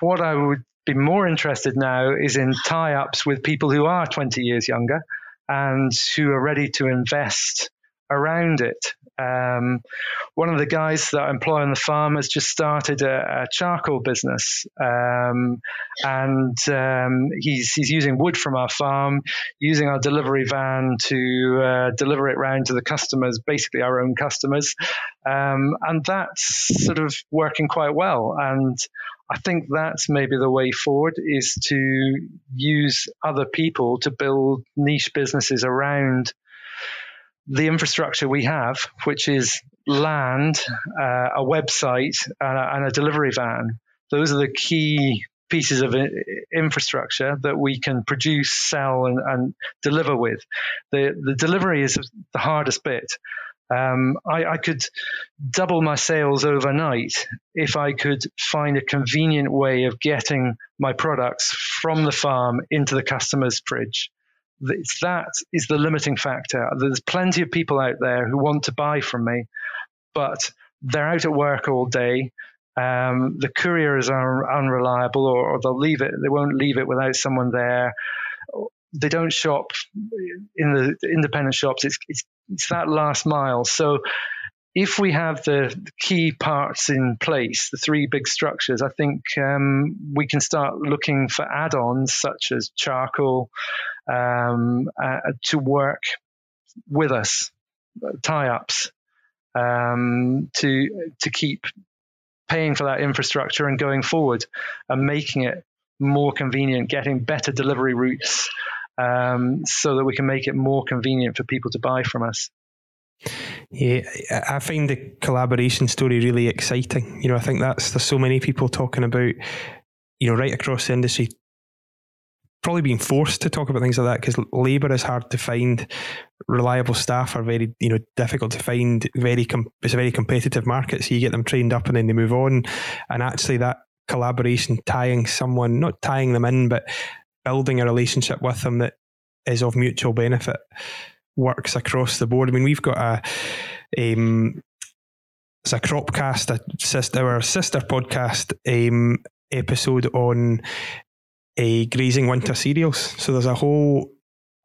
what I would be more interested now is in tie ups with people who are 20 years younger and who are ready to invest around it. Um, one of the guys that I employ on the farm has just started a, a charcoal business, um, and um, he's he's using wood from our farm, using our delivery van to uh, deliver it round to the customers, basically our own customers, um, and that's sort of working quite well. And I think that's maybe the way forward is to use other people to build niche businesses around the infrastructure we have, which is land, uh, a website, and a, and a, delivery van. Those are the key pieces of infrastructure that we can produce, sell, and, and deliver with. The, the delivery is the hardest bit. Um, I, I, could double my sales overnight if I could find a convenient way of getting my products from the farm into the customer's fridge. That is the limiting factor. There's plenty of people out there who want to buy from me, but they're out at work all day. Um, the courier is un- unreliable, or, or they'll leave it. They won't leave it without someone there they don't shop in the independent shops. It's, it's, it's that last mile. So if we have the key parts in place, the three big structures, I think um, we can start looking for add-ons such as charcoal um, uh, to work with us, tie-ups um, to to keep paying for that infrastructure and going forward and making it more convenient, getting better delivery routes um, so that we can make it more convenient for people to buy from us. Yeah, I find the collaboration story really exciting. You know, I think that's there's so many people talking about, you know, right across the industry, probably being forced to talk about things like that because labour is hard to find. Reliable staff are very, you know, difficult to find. Very, com- it's a very competitive market, so you get them trained up and then they move on. And actually, that collaboration, tying someone, not tying them in, but building a relationship with them that is of mutual benefit works across the board. I mean, we've got a um, it's a cropcast, a sister, our sister podcast um, episode on a grazing winter cereals. So there's a whole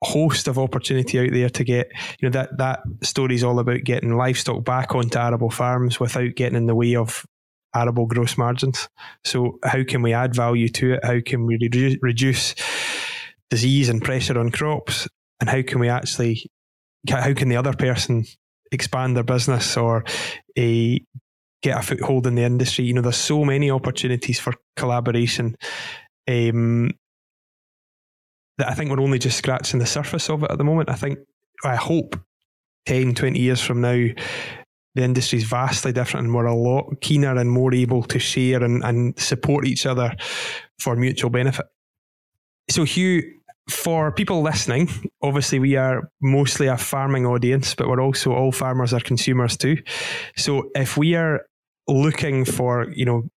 host of opportunity out there to get you know that that story is all about getting livestock back onto arable farms without getting in the way of arable gross margins. So, how can we add value to it? How can we redu- reduce disease and pressure on crops? And how can we actually, how can the other person expand their business or a, get a foothold in the industry? You know, there's so many opportunities for collaboration. Um, that I think we're only just scratching the surface of it at the moment. I think, I hope 10, 20 years from now, the industry is vastly different and we're a lot keener and more able to share and, and support each other for mutual benefit. So, Hugh, for people listening, obviously we are mostly a farming audience, but we're also all farmers are consumers too. So, if we are looking for, you know,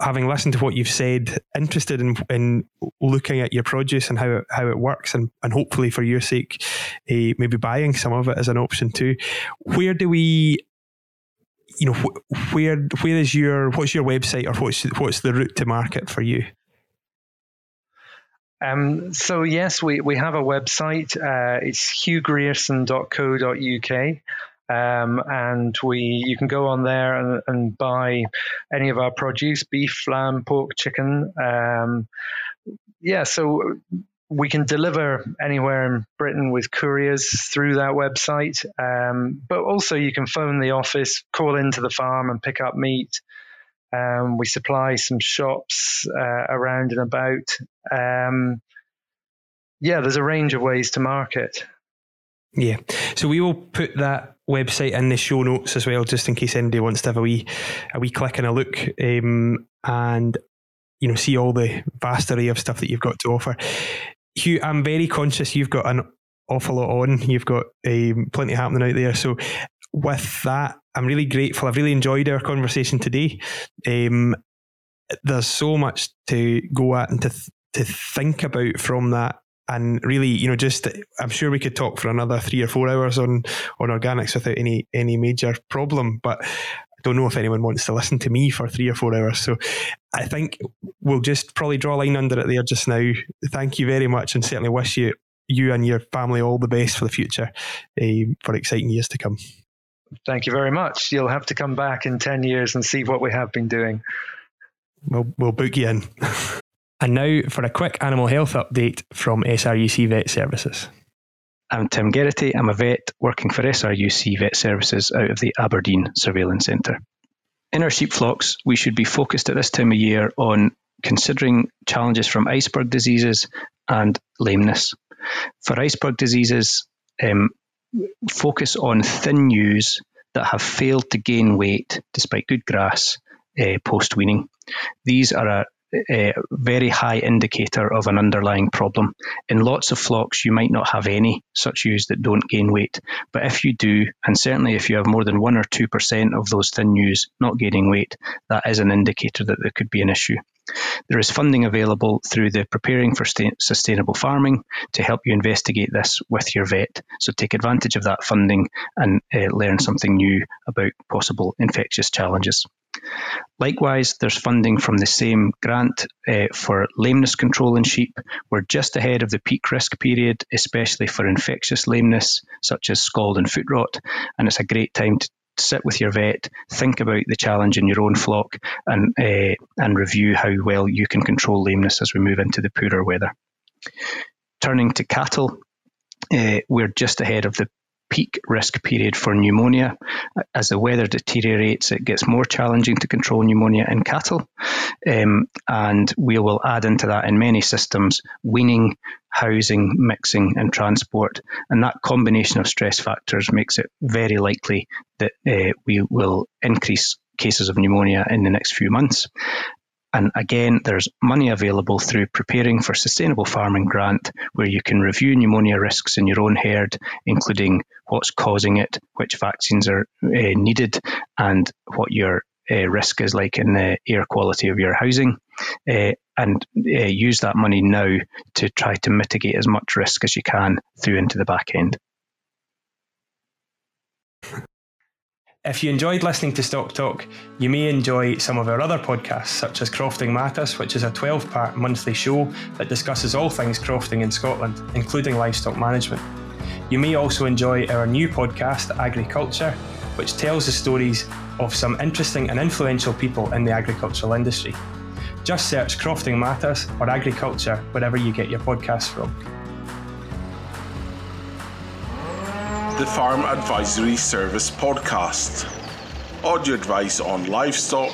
having listened to what you've said, interested in, in looking at your produce and how it, how it works, and, and hopefully for your sake, uh, maybe buying some of it as an option too. Where do we you know, wh- where where is your what's your website or what's what's the route to market for you? Um, so yes, we, we have a website. Uh, it's hughgrierson.co.uk. Um, and we you can go on there and, and, buy any of our produce beef lamb pork chicken um, yeah so we can deliver anywhere in Britain with couriers through that website. Um, but also, you can phone the office, call into the farm, and pick up meat. Um, we supply some shops uh, around and about. Um, yeah, there's a range of ways to market. Yeah. So we will put that website in the show notes as well, just in case anybody wants to have a wee a wee click and a look. Um, and you know, see all the vast array of stuff that you've got to offer. Hugh, I'm very conscious you've got an awful lot on. You've got um, plenty happening out there. So, with that, I'm really grateful. I've really enjoyed our conversation today. Um, there's so much to go at and to th- to think about from that and really, you know, just I'm sure we could talk for another three or four hours on on organics without any any major problem. But I don't know if anyone wants to listen to me for three or four hours. So I think we'll just probably draw a line under it there just now. Thank you very much and certainly wish you you and your family all the best for the future uh, for exciting years to come. thank you very much. You'll have to come back in 10 years and see what we have been doing. We'll, we'll book you in. and now for a quick animal health update from SRUC Vet Services. I'm Tim Geraghty. I'm a vet working for SRUC Vet Services out of the Aberdeen Surveillance Centre. In our sheep flocks, we should be focused at this time of year on considering challenges from iceberg diseases and lameness. For iceberg diseases, um, focus on thin ewes that have failed to gain weight despite good grass uh, post weaning. These are a, a, very high indicator of an underlying problem. In lots of flocks, you might not have any such ewes that don't gain weight, but if you do, and certainly if you have more than 1 or 2% of those thin ewes not gaining weight, that is an indicator that there could be an issue. There is funding available through the Preparing for Sustainable Farming to help you investigate this with your vet. So take advantage of that funding and uh, learn something new about possible infectious challenges. Likewise, there's funding from the same grant uh, for lameness control in sheep. We're just ahead of the peak risk period, especially for infectious lameness such as scald and foot rot, and it's a great time to sit with your vet, think about the challenge in your own flock, and uh, and review how well you can control lameness as we move into the poorer weather. Turning to cattle, uh, we're just ahead of the peak risk period for pneumonia. As the weather deteriorates, it gets more challenging to control pneumonia in cattle. Um, and we will add into that in many systems weaning, housing, mixing, and transport. And that combination of stress factors makes it very likely that uh, we will increase cases of pneumonia in the next few months. And again, there's money available through Preparing for Sustainable Farming grant, where you can review pneumonia risks in your own herd, including what's causing it, which vaccines are uh, needed, and what your uh, risk is like in the air quality of your housing. Uh, and use that money now to try to mitigate as much risk as you can through into the back end. If you enjoyed listening to Stock Talk, you may enjoy some of our other podcasts, such as Crofting Matters, which is a 12 part monthly show that discusses all things crofting in Scotland, including livestock management. You may also enjoy our new podcast, Agriculture, which tells the stories of some interesting and influential people in the agricultural industry. Just search Crofting Matters or Agriculture wherever you get your podcasts from. The Farm Advisory Service podcast. Audio advice on livestock,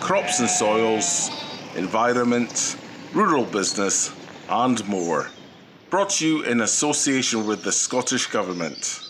crops and soils, environment, rural business, and more. Brought to you in association with the Scottish Government.